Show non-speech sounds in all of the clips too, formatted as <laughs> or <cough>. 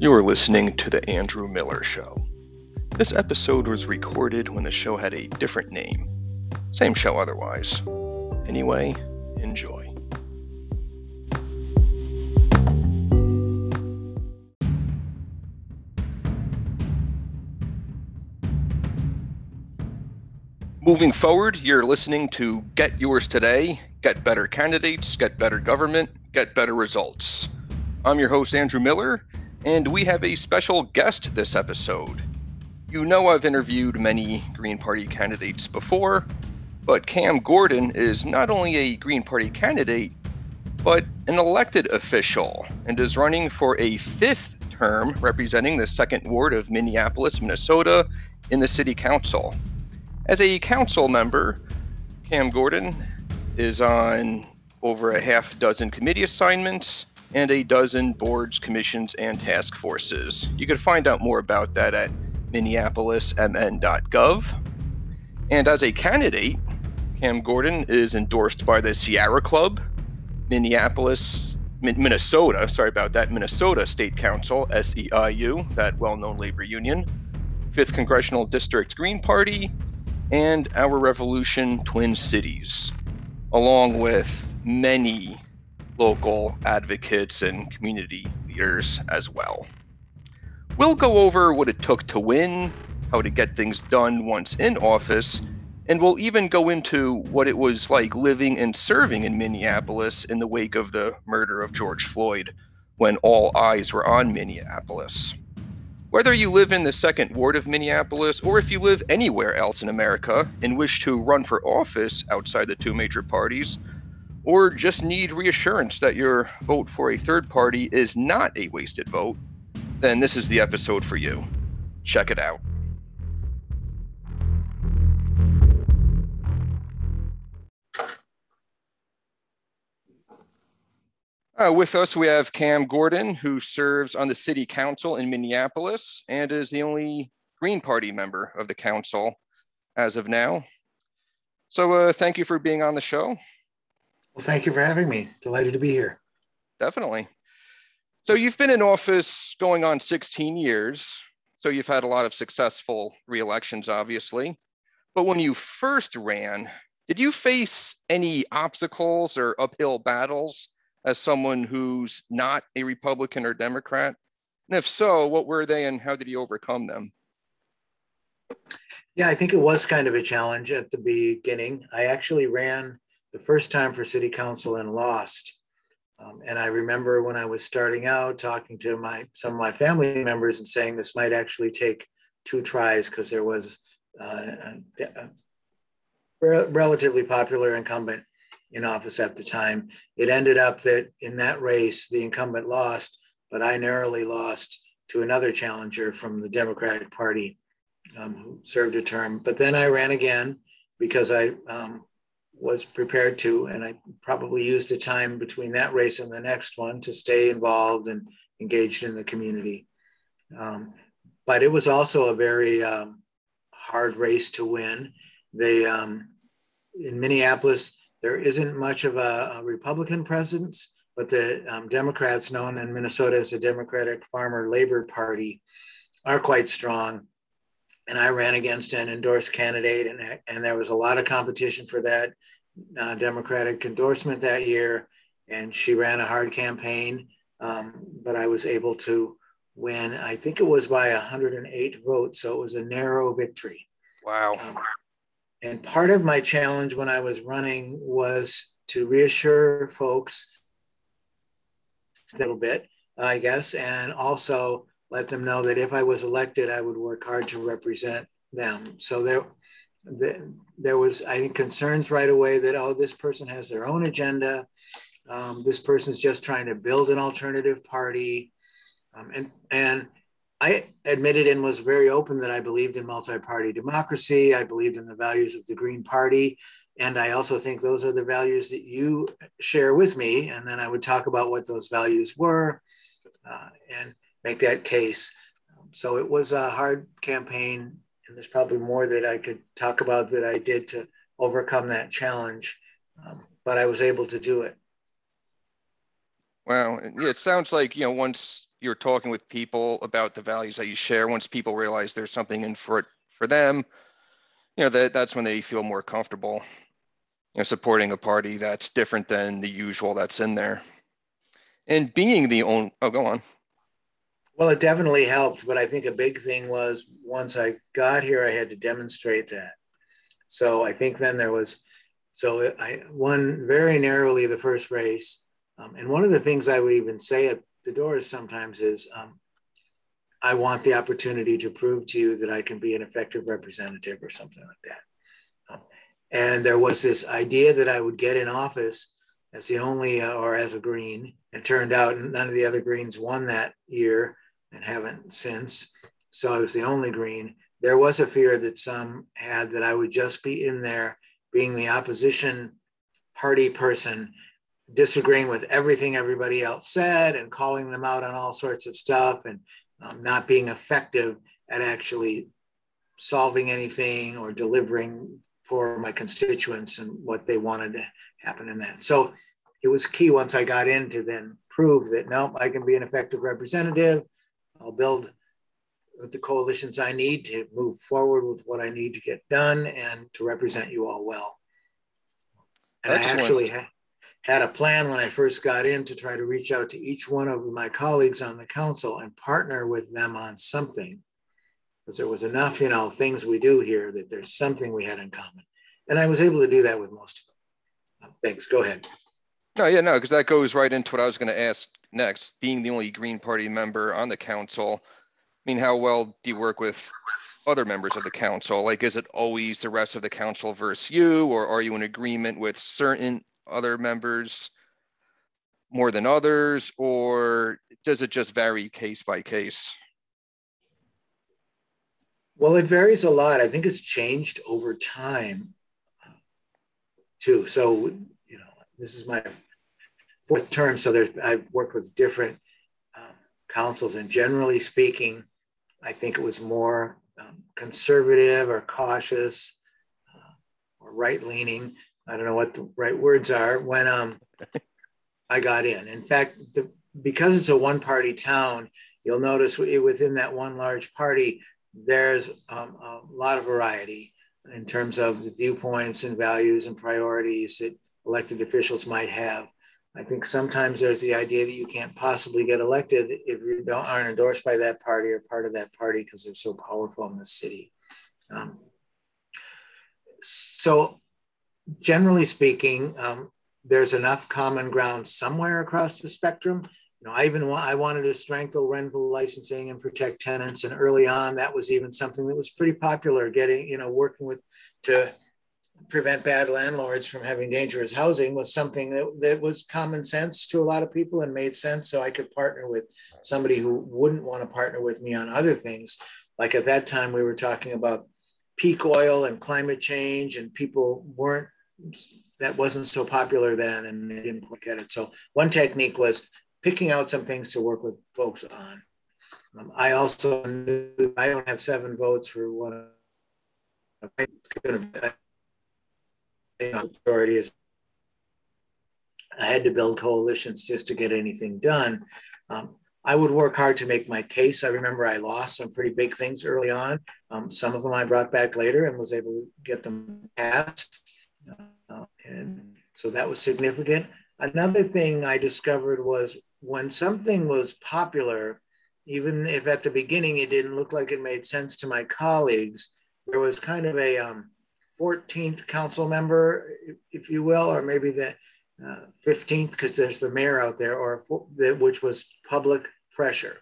You are listening to The Andrew Miller Show. This episode was recorded when the show had a different name. Same show otherwise. Anyway, enjoy. Moving forward, you're listening to Get Yours Today, Get Better Candidates, Get Better Government, Get Better Results. I'm your host, Andrew Miller, and we have a special guest this episode. You know, I've interviewed many Green Party candidates before, but Cam Gordon is not only a Green Party candidate, but an elected official and is running for a fifth term representing the second ward of Minneapolis, Minnesota in the city council. As a council member, Cam Gordon is on over a half dozen committee assignments and a dozen boards, commissions, and task forces. You can find out more about that at minneapolismn.gov. And as a candidate, Cam Gordon is endorsed by the Sierra Club, Minneapolis, Minnesota, sorry about that, Minnesota State Council, SEIU, that well known labor union, 5th Congressional District Green Party, and Our Revolution Twin Cities, along with many local advocates and community leaders as well. We'll go over what it took to win, how to get things done once in office, and we'll even go into what it was like living and serving in Minneapolis in the wake of the murder of George Floyd, when all eyes were on Minneapolis. Whether you live in the second ward of Minneapolis or if you live anywhere else in America and wish to run for office outside the two major parties, or just need reassurance that your vote for a third party is not a wasted vote, then this is the episode for you. Check it out. Uh, with us, we have Cam Gordon, who serves on the city council in Minneapolis and is the only Green Party member of the council as of now. So, uh, thank you for being on the show. Well, thank you for having me. Delighted to be here. Definitely. So you've been in office going on 16 years. So you've had a lot of successful re-elections, obviously. But when you first ran, did you face any obstacles or uphill battles as someone who's not a Republican or Democrat? And if so, what were they and how did you overcome them? Yeah, I think it was kind of a challenge at the beginning. I actually ran the first time for city council and lost. Um, and I remember when I was starting out talking to my some of my family members and saying this might actually take two tries because there was uh, a, a relatively popular incumbent in office at the time. It ended up that in that race, the incumbent lost, but I narrowly lost to another challenger from the Democratic Party um, who served a term. But then I ran again because I um, was prepared to, and I probably used the time between that race and the next one to stay involved and engaged in the community. Um, but it was also a very um, hard race to win. They um, in Minneapolis there isn't much of a, a Republican presence, but the um, Democrats, known in Minnesota as the Democratic Farmer Labor Party, are quite strong. And I ran against an endorsed candidate, and, and there was a lot of competition for that uh, Democratic endorsement that year, and she ran a hard campaign. Um, but I was able to win. I think it was by 108 votes, so it was a narrow victory. Wow. Um, and part of my challenge when I was running was to reassure folks a little bit, I guess, and also let them know that if I was elected, I would work hard to represent them. So there, there was, I think, concerns right away that, oh, this person has their own agenda. Um, this person's just trying to build an alternative party. Um, and, and I admitted and was very open that I believed in multi party democracy. I believed in the values of the Green Party. And I also think those are the values that you share with me. And then I would talk about what those values were uh, and make that case. So it was a hard campaign and there's probably more that I could talk about that I did to overcome that challenge, um, but I was able to do it. Wow, yeah, it sounds like you know once you're talking with people about the values that you share, once people realize there's something in for it for them, you know, that that's when they feel more comfortable, you know, supporting a party that's different than the usual that's in there. And being the own, oh, go on. Well, it definitely helped, but I think a big thing was once I got here, I had to demonstrate that. So I think then there was, so I won very narrowly the first race. Um, and one of the things I would even say at the doors sometimes is, um, I want the opportunity to prove to you that I can be an effective representative or something like that. Um, and there was this idea that I would get in office as the only, uh, or as a green. It turned out none of the other greens won that year and haven't since. So I was the only green. There was a fear that some had that I would just be in there being the opposition party person, disagreeing with everything everybody else said and calling them out on all sorts of stuff and um, not being effective at actually solving anything or delivering for my constituents and what they wanted to happen in that. So it was key once I got in to then prove that no, I can be an effective representative. I'll build the coalitions I need to move forward with what I need to get done and to represent you all well. And Excellent. I actually ha- had a plan when I first got in to try to reach out to each one of my colleagues on the council and partner with them on something. Because there was enough, you know, things we do here that there's something we had in common. And I was able to do that with most of them. Thanks. Go ahead. No, yeah, no, because that goes right into what I was going to ask next. Being the only Green Party member on the council, I mean, how well do you work with other members of the council? Like, is it always the rest of the council versus you, or are you in agreement with certain other members more than others, or does it just vary case by case? Well, it varies a lot. I think it's changed over time too. So, you know, this is my fourth term, so there's I've worked with different um, councils, and generally speaking, I think it was more um, conservative or cautious uh, or right leaning. I don't know what the right words are when um, <laughs> I got in. In fact, the, because it's a one party town, you'll notice within that one large party, there's um, a lot of variety in terms of the viewpoints and values and priorities that elected officials might have. I think sometimes there's the idea that you can't possibly get elected if you don't aren't endorsed by that party or part of that party because they're so powerful in the city. Um, so, generally speaking, um, there's enough common ground somewhere across the spectrum. You know, I even I wanted to strengthen rental licensing and protect tenants, and early on, that was even something that was pretty popular. Getting you know working with to prevent bad landlords from having dangerous housing was something that, that was common sense to a lot of people and made sense. So I could partner with somebody who wouldn't want to partner with me on other things. Like at that time, we were talking about peak oil and climate change, and people weren't, that wasn't so popular then, and they didn't look at it. So one technique was picking out some things to work with folks on. Um, I also knew I don't have seven votes for one. To authority is I had to build coalitions just to get anything done. Um, I would work hard to make my case. I remember I lost some pretty big things early on. Um, some of them I brought back later and was able to get them passed. Uh, and so that was significant. Another thing I discovered was when something was popular, even if at the beginning it didn't look like it made sense to my colleagues, there was kind of a um, 14th council member, if you will, or maybe the uh, 15th, because there's the mayor out there, or which was public pressure.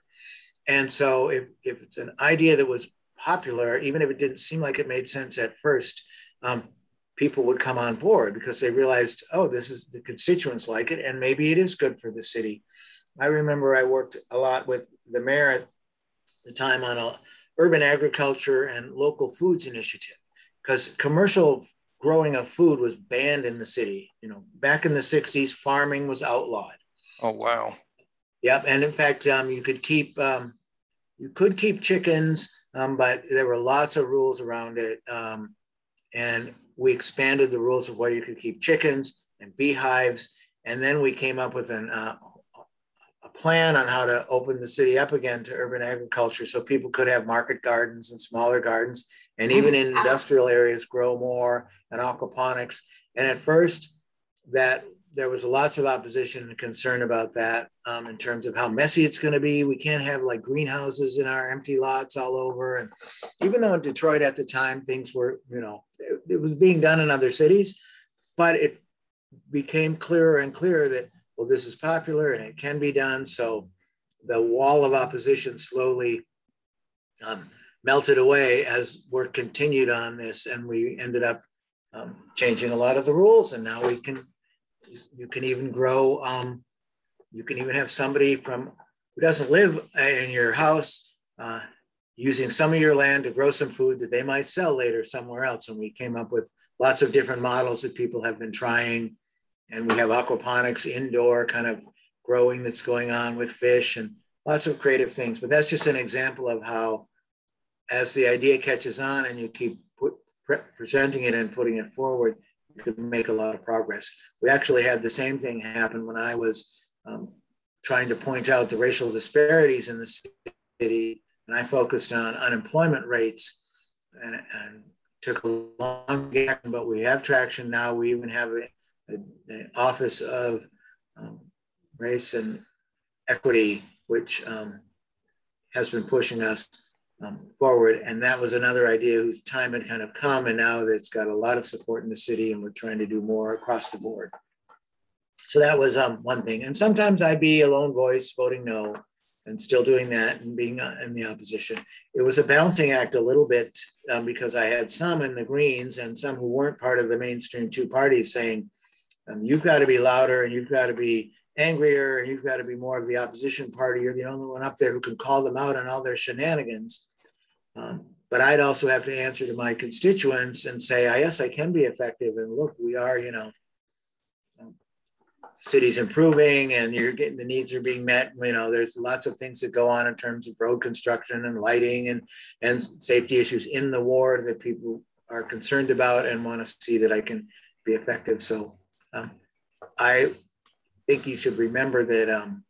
And so if, if it's an idea that was popular, even if it didn't seem like it made sense at first, um, people would come on board because they realized, oh, this is the constituents like it, and maybe it is good for the city. I remember I worked a lot with the mayor at the time on a urban agriculture and local foods initiative because commercial growing of food was banned in the city. You know, back in the 60s, farming was outlawed. Oh, wow. Yep. And in fact, um, you could keep, um, you could keep chickens, um, but there were lots of rules around it. Um, and we expanded the rules of where you could keep chickens and beehives. And then we came up with an, uh, a plan on how to open the city up again to urban agriculture so people could have market gardens and smaller gardens and even in industrial areas grow more and aquaponics and at first that there was lots of opposition and concern about that um, in terms of how messy it's going to be. We can't have like greenhouses in our empty lots all over. And even though in Detroit at the time things were, you know, it, it was being done in other cities, but it became clearer and clearer that well, this is popular and it can be done. So the wall of opposition slowly um, melted away as work continued on this, and we ended up um, changing a lot of the rules, and now we can you can even grow. Um, you can even have somebody from who doesn't live in your house uh, using some of your land to grow some food that they might sell later somewhere else. And we came up with lots of different models that people have been trying. And we have aquaponics indoor kind of growing that's going on with fish and lots of creative things. But that's just an example of how, as the idea catches on and you keep put, pre- presenting it and putting it forward, you could make a lot of progress. We actually had the same thing happen when I was um, trying to point out the racial disparities in the city, and I focused on unemployment rates and, and took a long time, but we have traction now. We even have an office of um, race and equity, which um, has been pushing us um, forward. And that was another idea whose time had kind of come, and now it's got a lot of support in the city, and we're trying to do more across the board. So that was um, one thing. And sometimes I'd be a lone voice voting no, and still doing that and being uh, in the opposition. It was a balancing act a little bit um, because I had some in the Greens and some who weren't part of the mainstream two parties saying, um, you've got to be louder and you've got to be angrier and you've got to be more of the opposition party. You're the only one up there who can call them out on all their shenanigans. Um, but I'd also have to answer to my constituents and say, oh, yes, I can be effective. And look, we are, you know, um, city's improving and you're getting the needs are being met. You know, there's lots of things that go on in terms of road construction and lighting and, and safety issues in the ward that people are concerned about and want to see that I can be effective. So um, I think you should remember that um,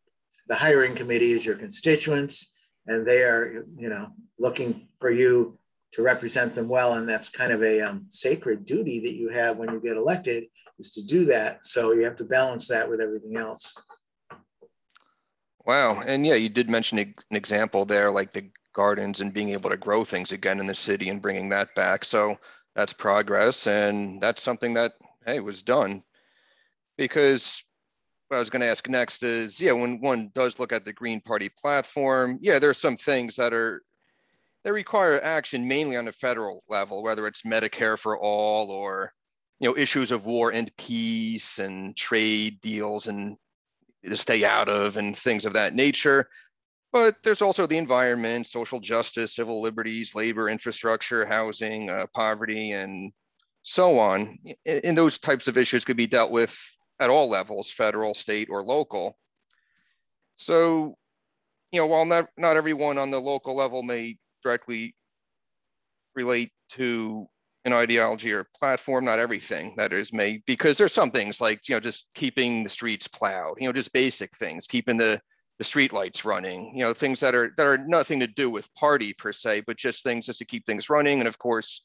the hiring committee is your constituents and they are, you know, looking for you to represent them well. And that's kind of a um, sacred duty that you have when you get elected is to do that. So you have to balance that with everything else. Wow. And yeah, you did mention an example there, like the gardens and being able to grow things again in the city and bringing that back. So that's progress. And that's something that, hey, was done because what I was going to ask next is, yeah, when one does look at the Green Party platform, yeah, there are some things that are that require action mainly on a federal level, whether it's Medicare for all or you know issues of war and peace and trade deals and to stay out of and things of that nature. But there's also the environment, social justice, civil liberties, labor, infrastructure, housing, uh, poverty, and so on. And those types of issues could be dealt with at all levels, federal, state, or local. So, you know, while not, not everyone on the local level may directly relate to an ideology or platform, not everything that is may, because there's some things like, you know, just keeping the streets plowed, you know, just basic things, keeping the, the street lights running, you know, things that are, that are nothing to do with party per se, but just things just to keep things running. And of course,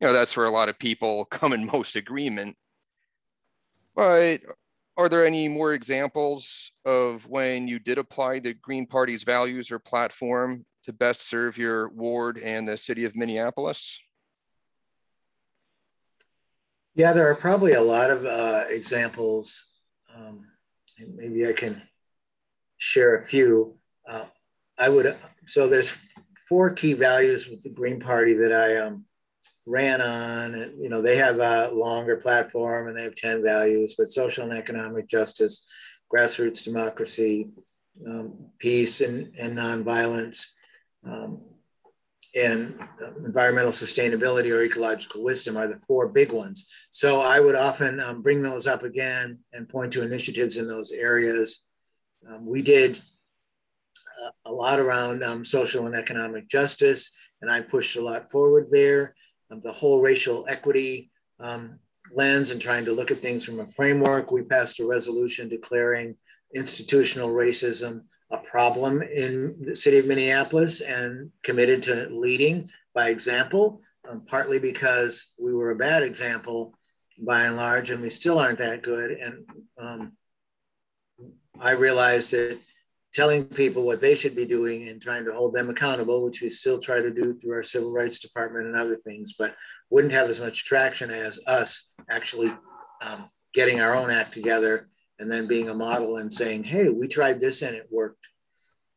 you know, that's where a lot of people <laughs> come in most agreement. But are there any more examples of when you did apply the Green Party's values or platform to best serve your ward and the city of Minneapolis? Yeah, there are probably a lot of uh, examples. Um, maybe I can share a few. Uh, I would, so there's four key values with the Green Party that I um, ran on. And, you know, they have a longer platform and they have 10 values, but social and economic justice, grassroots democracy, um, peace and, and nonviolence, um, and environmental sustainability or ecological wisdom are the four big ones. So I would often um, bring those up again and point to initiatives in those areas. Um, we did uh, a lot around um, social and economic justice, and I pushed a lot forward there the whole racial equity um, lens and trying to look at things from a framework. We passed a resolution declaring institutional racism a problem in the city of Minneapolis and committed to leading by example, um, partly because we were a bad example by and large, and we still aren't that good. And um, I realized that telling people what they should be doing and trying to hold them accountable, which we still try to do through our civil rights department and other things, but wouldn't have as much traction as us actually um, getting our own act together and then being a model and saying, hey, we tried this and it worked.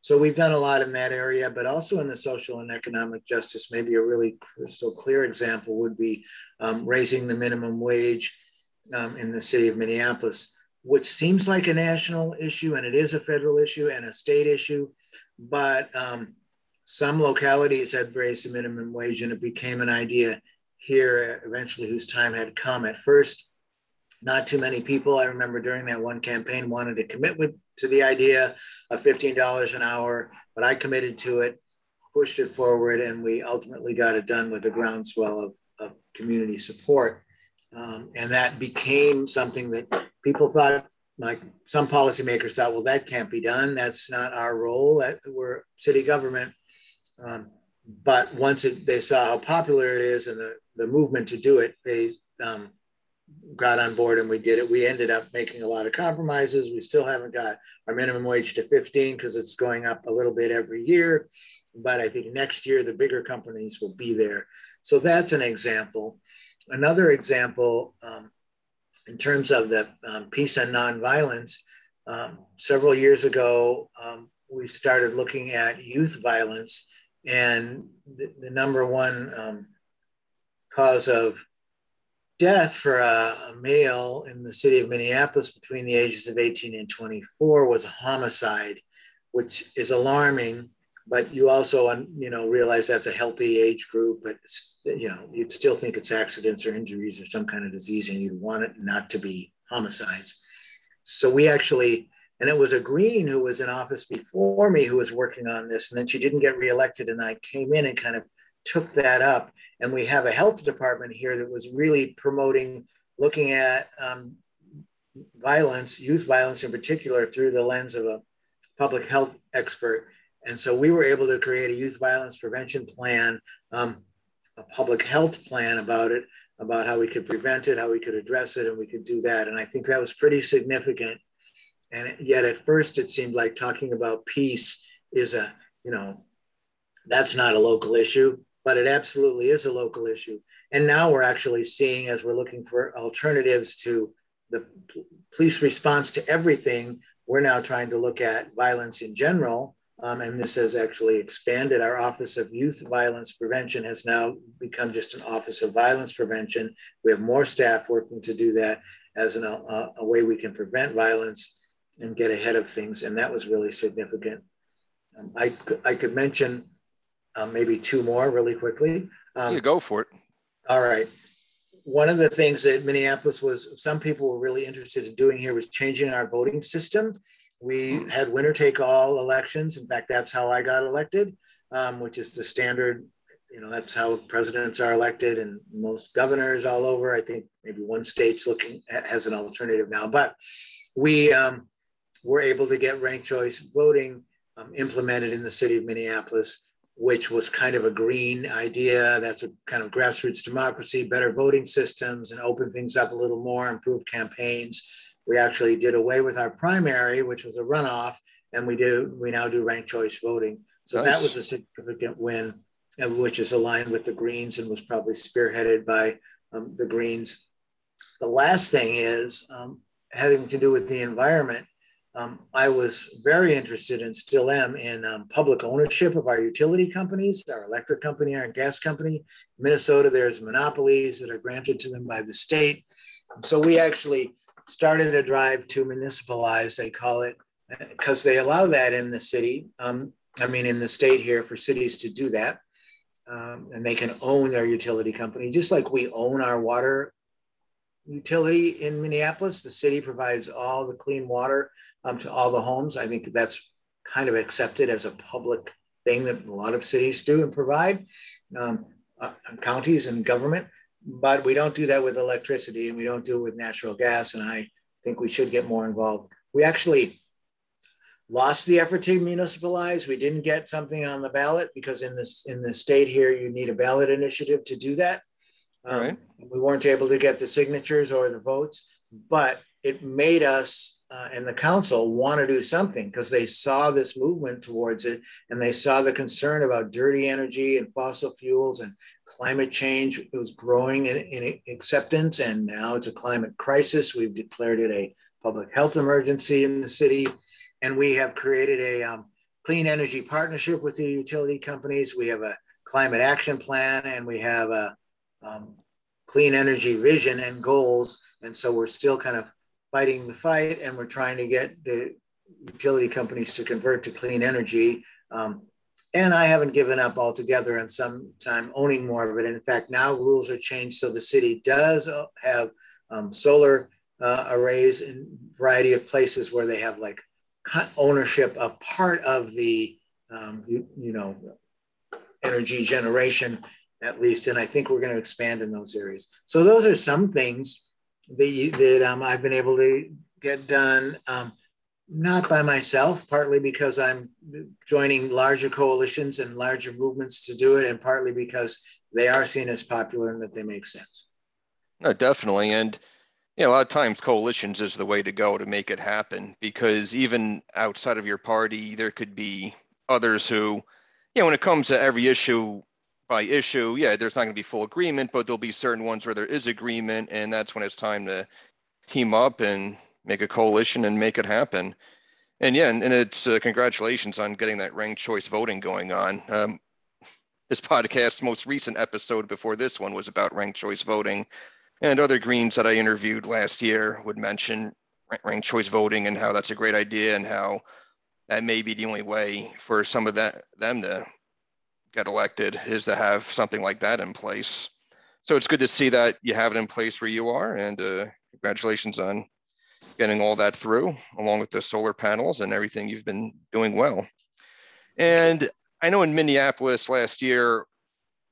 So we've done a lot in that area, but also in the social and economic justice. Maybe a really crystal clear example would be um, raising the minimum wage um, in the city of Minneapolis which seems like a national issue, and it is a federal issue and a state issue, but um, some localities had raised the minimum wage, and it became an idea here eventually whose time had come. At first, not too many people, I remember during that one campaign, wanted to commit with to the idea of $15 an hour, but I committed to it, pushed it forward, and we ultimately got it done with a groundswell of, of community support. Um, and that became something that people thought, like some policymakers thought, well, that can't be done. That's not our role. That, we're city government. Um, but once it, they saw how popular it is and the, the movement to do it, they um, got on board and we did it. We ended up making a lot of compromises. We still haven't got our minimum wage to 15 because it's going up a little bit every year. But I think next year the bigger companies will be there. So that's an example. Another example, um, in terms of the um, peace and nonviolence, um, several years ago, um, we started looking at youth violence, and the, the number one um, cause of death for a, a, male in the city of Minneapolis between the ages of 18 and 24 was homicide, which is alarming but you also you know realize that's a healthy age group but you know you'd still think it's accidents or injuries or some kind of disease and you'd want it not to be homicides. So we actually and it was a green who was in office before me who was working on this and then she didn't get reelected and i came in and kind of took that up. And we have a health department here that was really promoting looking at um, violence youth violence in particular through the lens of a public health expert and so we were able to create a youth violence prevention plan, um, a public health plan about it, about how we could prevent it, how we could address it, and we could do that. And I think that was pretty significant. And yet at first it seemed like talking about peace is a, you know, that's not a local issue, but it absolutely is a local issue. And now we're actually seeing, as we're looking for alternatives to the police response to everything, we're now trying to look at violence in general um, and this has actually expanded. Our Office of Youth Violence Prevention has now become just an Office of Violence Prevention. We have more staff working to do that as an, a, a way we can prevent violence and get ahead of things. And that was really significant. Um, I, I could mention um, maybe two more really quickly. Um, yeah, go for it. All right. One of the things that Minneapolis was, some people were really interested in doing here was changing our voting system. We hmm. had winner take all elections. In fact, that's how I got elected, um, which is the standard. You know, that's how presidents are elected, and most governors all over. I think maybe one state's looking has an alternative now, but we um, were able to get ranked choice voting um, implemented in the city of Minneapolis, which was kind of a green idea. That's a kind of grassroots democracy, better voting systems, and open things up a little more, improve campaigns we actually did away with our primary, which was a runoff, and we do we now do ranked choice voting. So nice. that was a significant win, which is aligned with the Greens and was probably spearheaded by um, the Greens. The last thing is um, having to do with the environment. Um, I was very interested and still am in um, public ownership of our utility companies, our electric company, our gas company. In Minnesota, there's monopolies that are granted to them by the state. So we actually started a drive to municipalize, they call it, because they allow that in the city. Um, I mean, in the state here for cities to do that. Um, and they can own their utility company, just like we own our water utility in Minneapolis. The city provides all the clean water um, to all the homes. I think that's kind of accepted as a public thing that a lot of cities do and provide, um, uh, counties and government but we don't do that with electricity and we don't do it with natural gas. And I think we should get more involved. We actually lost the effort to municipalize. We didn't get something on the ballot because in this in the state here, you need a ballot initiative to do that. Um, right. We weren't able to get the signatures or the votes, but it made us uh, and the council want to do something because they saw this movement towards it and they saw the concern about dirty energy and fossil fuels and climate change. It was growing in, in acceptance, and now it's a climate crisis. We've declared it a public health emergency in the city, and we have created a um, clean energy partnership with the utility companies. We have a climate action plan, and we have a um, clean energy vision and goals. And so we're still kind of fighting the fight and we're trying to get the utility companies to convert to clean energy. Um, and I haven't given up altogether and some time owning more of it. In fact, now rules are changed so the city does have um, solar uh, arrays in a variety of places where they have like ownership of part of the um, you, you know energy generation at least and i think we're going to expand in those areas so those are some things that, you, that um, I've been able to get done, um, not by myself, partly because I'm joining larger coalitions and larger movements to do it, and partly because they are seen as popular and that they make sense. No, definitely. And you know, a lot of times coalitions is the way to go to make it happen because even outside of your party, there could be others who, you know, when it comes to every issue, by issue, yeah, there's not going to be full agreement, but there'll be certain ones where there is agreement, and that's when it's time to team up and make a coalition and make it happen. And yeah, and, and it's uh, congratulations on getting that ranked choice voting going on. Um, this podcast's most recent episode before this one was about ranked choice voting, and other Greens that I interviewed last year would mention ranked choice voting and how that's a great idea and how that may be the only way for some of that them to get elected is to have something like that in place. So it's good to see that you have it in place where you are, and uh, congratulations on getting all that through, along with the solar panels and everything you've been doing well. And I know in Minneapolis last year,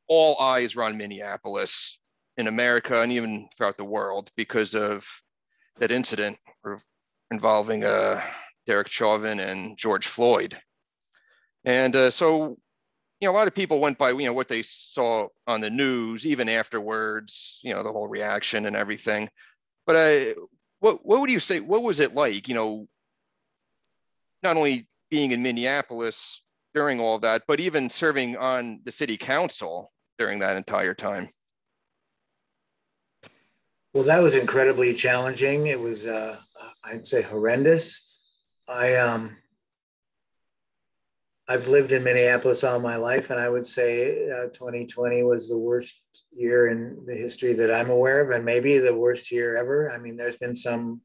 all eyes were on Minneapolis in America and even throughout the world because of that incident involving uh, Derek Chauvin and George Floyd. And uh, so you know, a lot of people went by, you know, what they saw on the news, even afterwards, you know, the whole reaction and everything. But what what would you say? What was it like? You know, not only being in Minneapolis during all that, but even serving on the city council during that entire time. Well, that was incredibly challenging. It was, uh, I'd say, horrendous. I um, I've lived in Minneapolis all my life, and I would say uh, 2020 was the worst year in the history that I'm aware of, and maybe the worst year ever. I mean, there's been some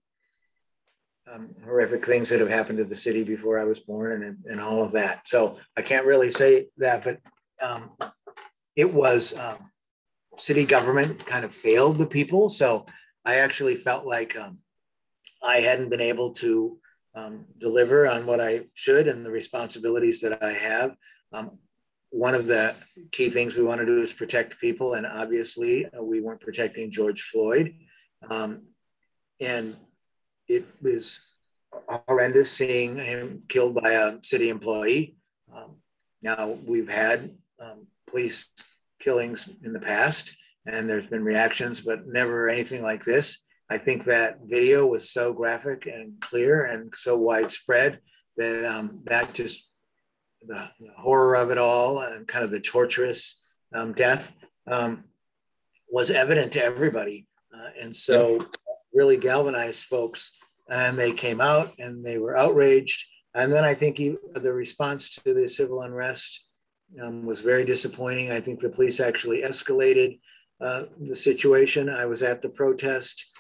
um, horrific things that have happened to the city before I was born, and and all of that. So I can't really say that, but um, it was um, city government kind of failed the people. So I actually felt like um, I hadn't been able to um, deliver on what I should and the responsibilities that I have. Um, one of the key things we want to do is protect people, and obviously uh, we weren't protecting George Floyd, um, and it was horrendous seeing him killed by a city employee. Um, now we've had um, police killings in the past, and there's been reactions, but never anything like this. I think that video was so graphic and clear and so widespread that um, that just the, the, horror of it all and kind of the torturous um, death um, was evident to everybody. Uh, and so really galvanized folks and they came out and they were outraged. And then I think he, the response to the civil unrest um, was very disappointing. I think the police actually escalated uh, the situation. I was at the protest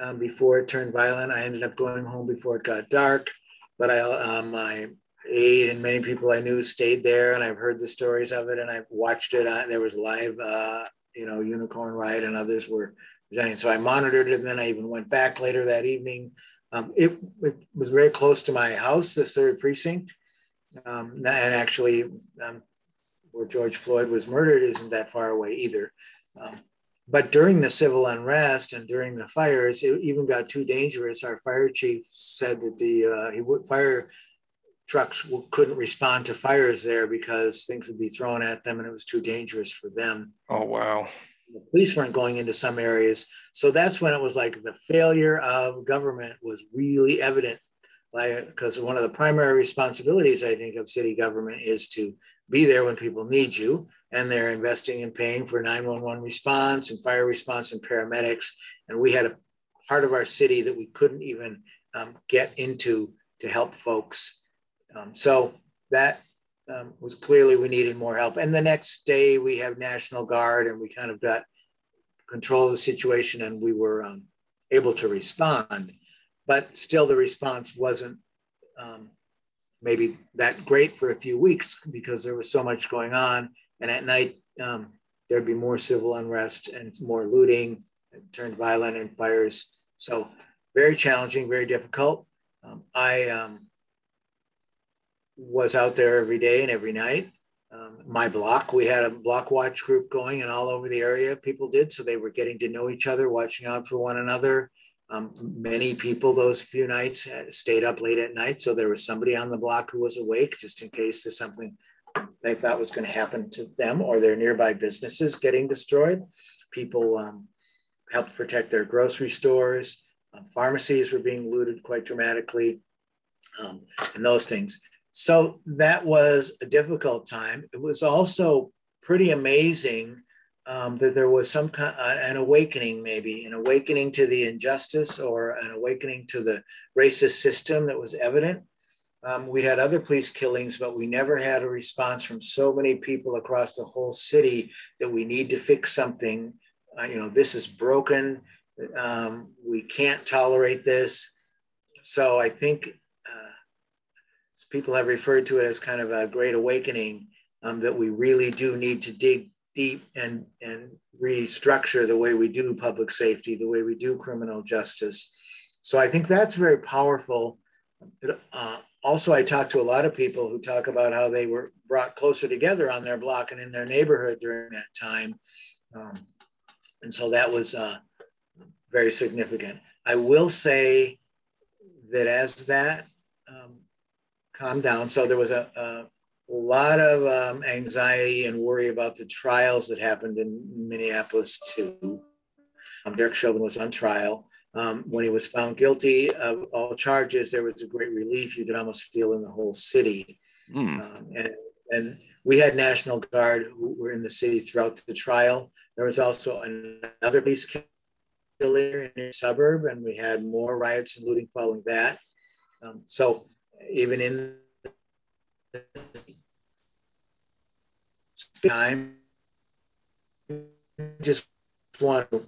um, before it turned violent. I ended up going home before it got dark, but I, um, my aide and many people I knew stayed there, and I've heard the stories of it, and I've watched it. On, there was live, uh, you know, Unicorn Riot, and others were presenting. So I monitored it, and then I even went back later that evening. Um, it, it, was very close to my house, the third precinct, um, and actually, um, where George Floyd was murdered isn't that far away either. But during the civil unrest and during the fires, it even got too dangerous. Our fire chief said that the uh, he would fire trucks couldn't respond to fires there because things would be thrown at them and it was too dangerous for them. Oh, wow. The police weren't going into some areas. So that's when it was like the failure of government was really evident. Like, because one of the primary responsibilities, I think, of city government is to be there when people need you. And they're investing in paying for 911 response and fire response and paramedics. And we had a part of our city that we couldn't even um, get into to help folks um, so that um, was clearly we needed more help. And the next day we have National Guard and we kind of got control of the situation and we were um, able to respond. But still, the response wasn't um, maybe that great for a few weeks because there was so much going on. And at night, um, there'd be more civil unrest and more looting, turned violent and fires. So very challenging, very difficult. Um, I um, was out there every day and every night. Um, my block, we had a block watch group going and all over the area people did. So they were getting to know each other, watching out for one another. Um, many people those few nights stayed up late at night. So there was somebody on the block who was awake just in case there's something they thought was going to happen to them or their nearby businesses getting destroyed. People um, helped protect their grocery stores. Um, pharmacies were being looted quite dramatically um, and those things. So that was a difficult time. It was also pretty amazing um, that there was some kind uh, an awakening, maybe an awakening to the injustice or an awakening to the racist system that was evident. Um, we had other police killings, but we never had a response from so many people across the whole city that we need to fix something. Uh, you know, this is broken. Um, we can't tolerate this. So I think people have referred to it as kind of a great awakening um, that we really do need to dig deep and, and restructure the way we do public safety, the way we do criminal justice. So I think that's very powerful. Uh, also, I talked to a lot of people who talk about how they were brought closer together on their block and in their neighborhood during that time. Um, and so that was uh, very significant. I will say that as that um, calm down. So there was a, a, a lot of um, anxiety and worry about the trials that happened in Minneapolis too. Um, Derek Chauvin was on trial. Um, when he was found guilty of all charges, there was a great relief. You could almost feel in the whole city. Mm. and, and we had National Guard who were in the city throughout the trial. There was also another police killer in a suburb, and we had more riots and looting following that. Um, so even in time, just want to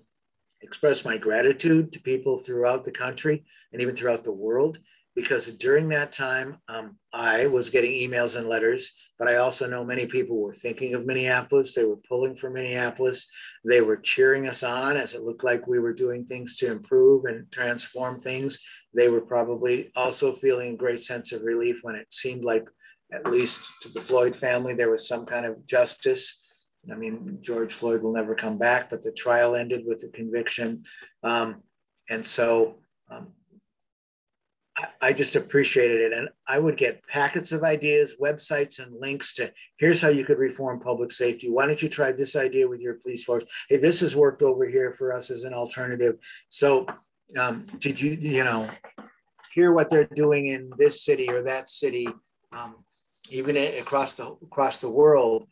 express my gratitude to people throughout the country and even throughout the world because during that time, um, I was getting emails and letters, but I also know many people were thinking of Minneapolis. They were pulling for Minneapolis. They were cheering us on as it looked like we were doing things to improve and transform things. They were probably also feeling a great sense of relief when it seemed like, at least to the Floyd family, there was some kind of justice. I mean, George Floyd will never come back, but the trial ended with a conviction. Um, and so um, I just appreciated it. And I would get packets of ideas, websites, and links to here's how you could reform public safety. Why don't you try this idea with your police force? Hey, this has worked over here for us as an alternative. So, um, did you, you know, hear what they're doing in this city or that city, um, even across the across the world?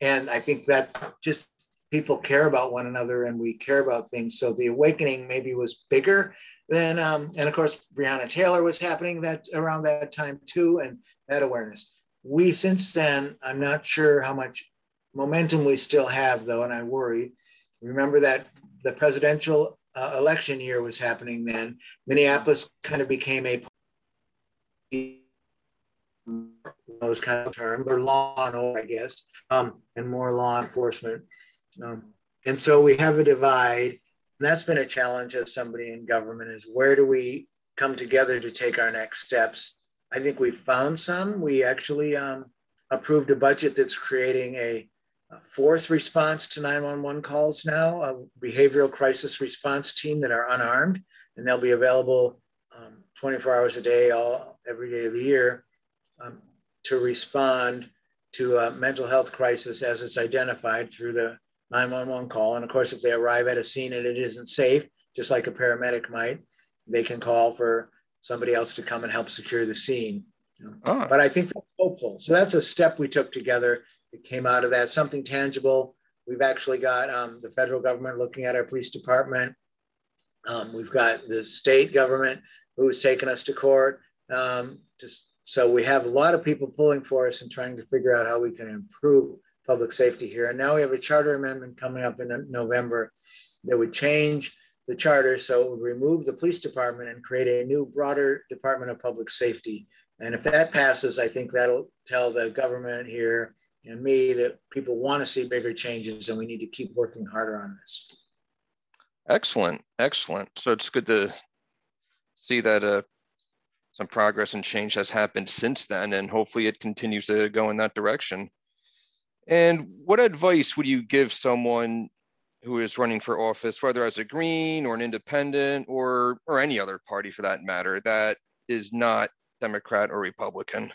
And I think that just people care about one another and we care about things. So the awakening maybe was bigger than, um, and of course, Breonna Taylor was happening that around that time too, and that awareness. We since then, I'm not sure how much momentum we still have though, and I worry. Remember that the presidential uh, election year was happening then. Minneapolis kind of became a those kind of terms, or law and order, I guess, um, and more law enforcement. Um, and so we have a divide. And that's been a challenge as somebody in government is where do we come together to take our next steps? I think we found some. We actually um, approved a budget that's creating a, a, fourth response to 911 calls now, a behavioral crisis response team that are unarmed, and they'll be available um, 24 hours a day, all every day of the year. um, to respond to a mental health crisis as it's identified through the 911 call. And of course, if they arrive at a scene and it isn't safe, just like a paramedic might, they can call for somebody else to come and help secure the scene. Oh. But I think that's hopeful. So that's a step we took together. It came out of that, something tangible. We've actually got um, the federal government looking at our police department. Um, we've got the state government who's taken us to court. Um, just, so we have a lot of people pulling for us and trying to figure out how we can improve public safety here. And now we have a charter amendment coming up in November that would change the charter so it would remove the police department and create a new broader Department of Public Safety. And if that passes, I think that'll tell the government here and me that people want to see bigger changes and we need to keep working harder on this. Excellent, excellent. So it's good to see that uh, some progress and change has happened since then, and hopefully it continues to go in that direction. And what advice would you give someone who is running for office, whether as a Green or an Independent or or any other party for that matter, that is not Democrat or Republican?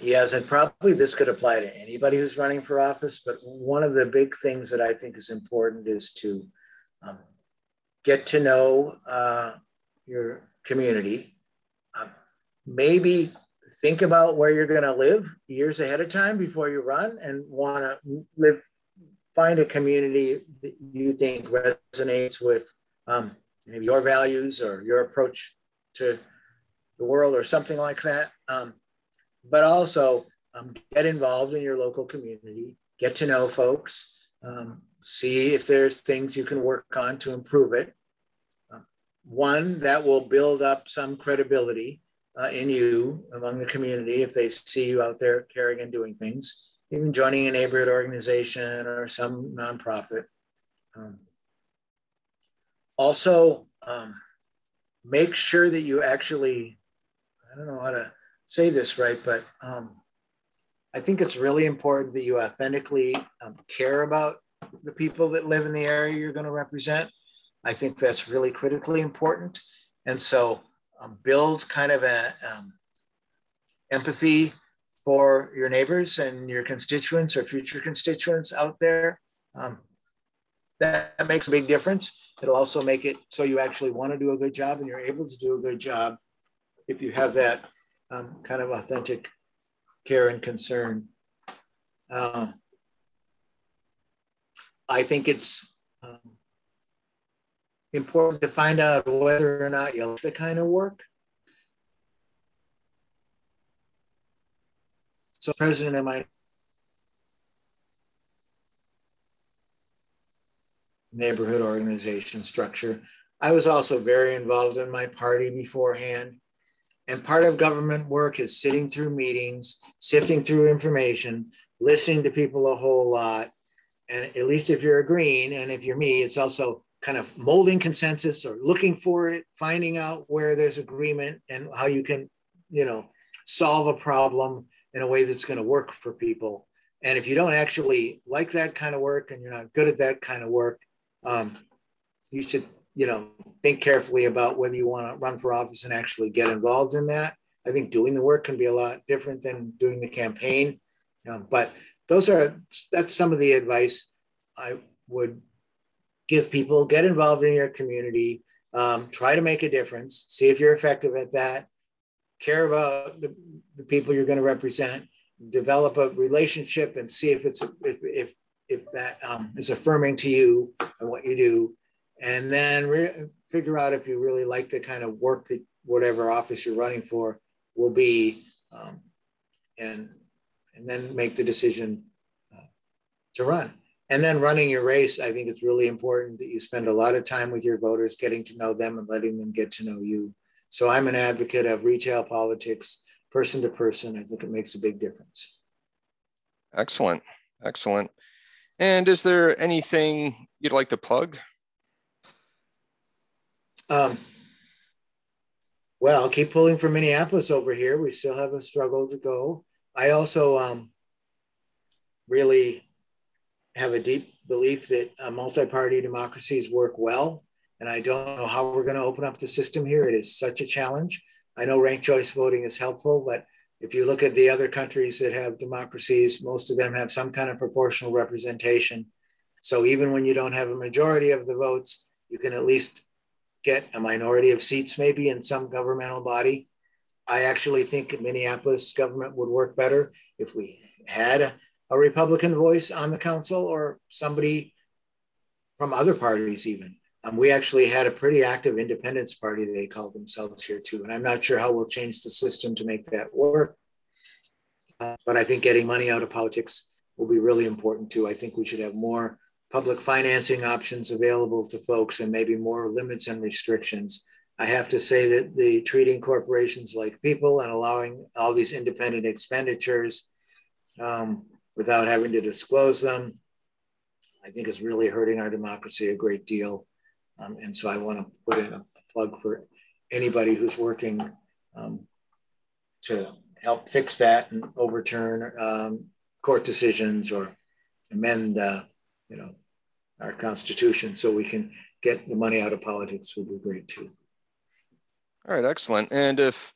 Yes, and probably this could apply to anybody who's running for office. But one of the big things that I think is important is to um, get to know uh, your community. Um, maybe think about where you're going to live years ahead of time before you run and want to live find a community that you think resonates with um, maybe your values or your approach to the world or something like that um, but also um, get involved in your local community get to know folks um, see if there's things you can work on to improve it one that will build up some credibility uh, in you among the community if they see you out there caring and doing things, even joining a neighborhood organization or some nonprofit. Um, also, um, make sure that you actually, I don't know how to say this right, but um, I think it's really important that you authentically um, care about the people that live in the area you're going to represent. I think that's really critically important. And so um, build kind of a um, empathy for your neighbors and your constituents or future constituents out there. Um, that, makes a big difference. It'll also make it so you actually want to do a good job and you're able to do a good job if you have that um, kind of authentic care and concern. Um, I think it's um, important to find out whether or not you like the kind of work. So president of my neighborhood organization structure. I was also very involved in my party beforehand. And part of government work is sitting through meetings, sifting through information, listening to people a whole lot. And at least if you're a green, and if you're me, it's also kind of molding consensus or looking for it, finding out where there's agreement and how you can, you know, solve a problem in a way that's going to work for people. And if you don't actually like that kind of work and you're not good at that kind of work, um, you should, you know, think carefully about whether you want to run for office and actually get involved in that. I think doing the work can be a lot different than doing the campaign. Um, but those are that's some of the advice I would give people, get involved in your community, um, try to make a difference, see if you're effective at that, care about the, the people you're going to represent, develop a relationship and see if it's if if, if that um, is affirming to you and what you do, and then re- figure out if you really like the kind of work that whatever office you're running for will be, um, and and then make the decision uh, to run. And then running your race, I think it's really important that you spend a lot of time with your voters, getting to know them and letting them get to know you. So I'm an advocate of retail politics, person to person. I think it makes a big difference. Excellent. Excellent. And is there anything you'd like to plug? Um, well, keep pulling for Minneapolis over here. We still have a struggle to go. I also um, really have a deep belief that uh, multi-party democracies work well and I don't know how we're going to open up the system here. It is such a challenge. I know ranked choice voting is helpful, but if you look at the other countries that have democracies, most of them have some kind of proportional representation. So even when you don't have a majority of the votes, you can at least get a minority of seats maybe in some governmental body. I actually think Minneapolis government would work better if we had a, a Republican voice on the council or somebody from other parties even. Um, we actually had a pretty active independence party, they called themselves here too. And I'm not sure how we'll change the system to make that work. Uh, but I think getting money out of politics will be really important too. I think we should have more public financing options available to folks and maybe more limits and restrictions. I have to say that the treating corporations like people and allowing all these independent expenditures um, without having to disclose them, I think is really hurting our democracy a great deal. Um, and so I want to put in a plug for anybody who's working um, to help fix that and overturn um, court decisions or amend, uh, you know, our constitution so we can get the money out of politics would be great too. All right, excellent. And if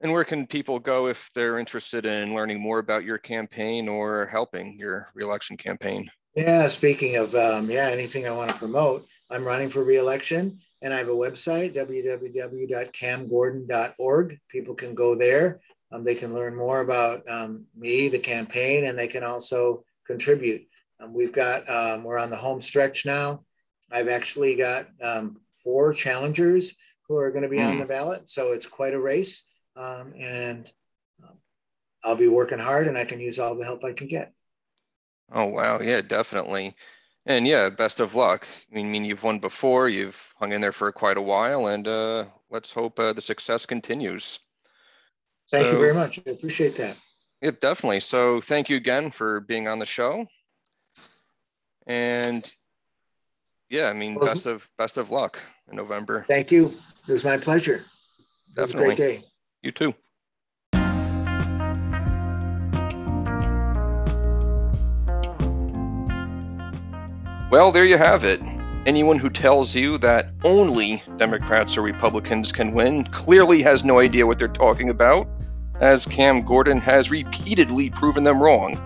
and where can people go if they're interested in learning more about your campaign or helping your reelection campaign? Yeah, speaking of um, yeah, anything I want to promote, I'm running for reelection and I have a website, www.camgordon.org. People can go there. Um, they can learn more about um, me, the campaign, and they can also contribute. Um, we've got, um, we're on the home stretch now. I've actually got um, four challengers who are going to be on hmm. the ballot. So it's quite a race. Um, and I'll be working hard and I can use all the help I can get. Oh, wow. Yeah, definitely. And yeah, best of luck. I mean, you've won before, you've hung in there for quite a while, and uh, let's hope uh, the success continues. Thank so, you very much. I appreciate that. Yeah, definitely. So thank you again for being on the show. And yeah, I mean, best of best of luck in November. Thank you. It was my pleasure. Definitely. great day. You too. Well, there you have it. Anyone who tells you that only Democrats or Republicans can win clearly has no idea what they're talking about, as Cam Gordon has repeatedly proven them wrong.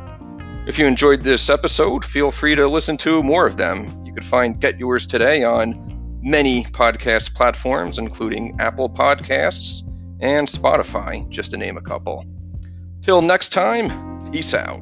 If you enjoyed this episode, feel free to listen to more of them. You can find Get Yours Today on many podcast platforms, including Apple Podcasts and Spotify, just to name a couple. Till next time, peace out.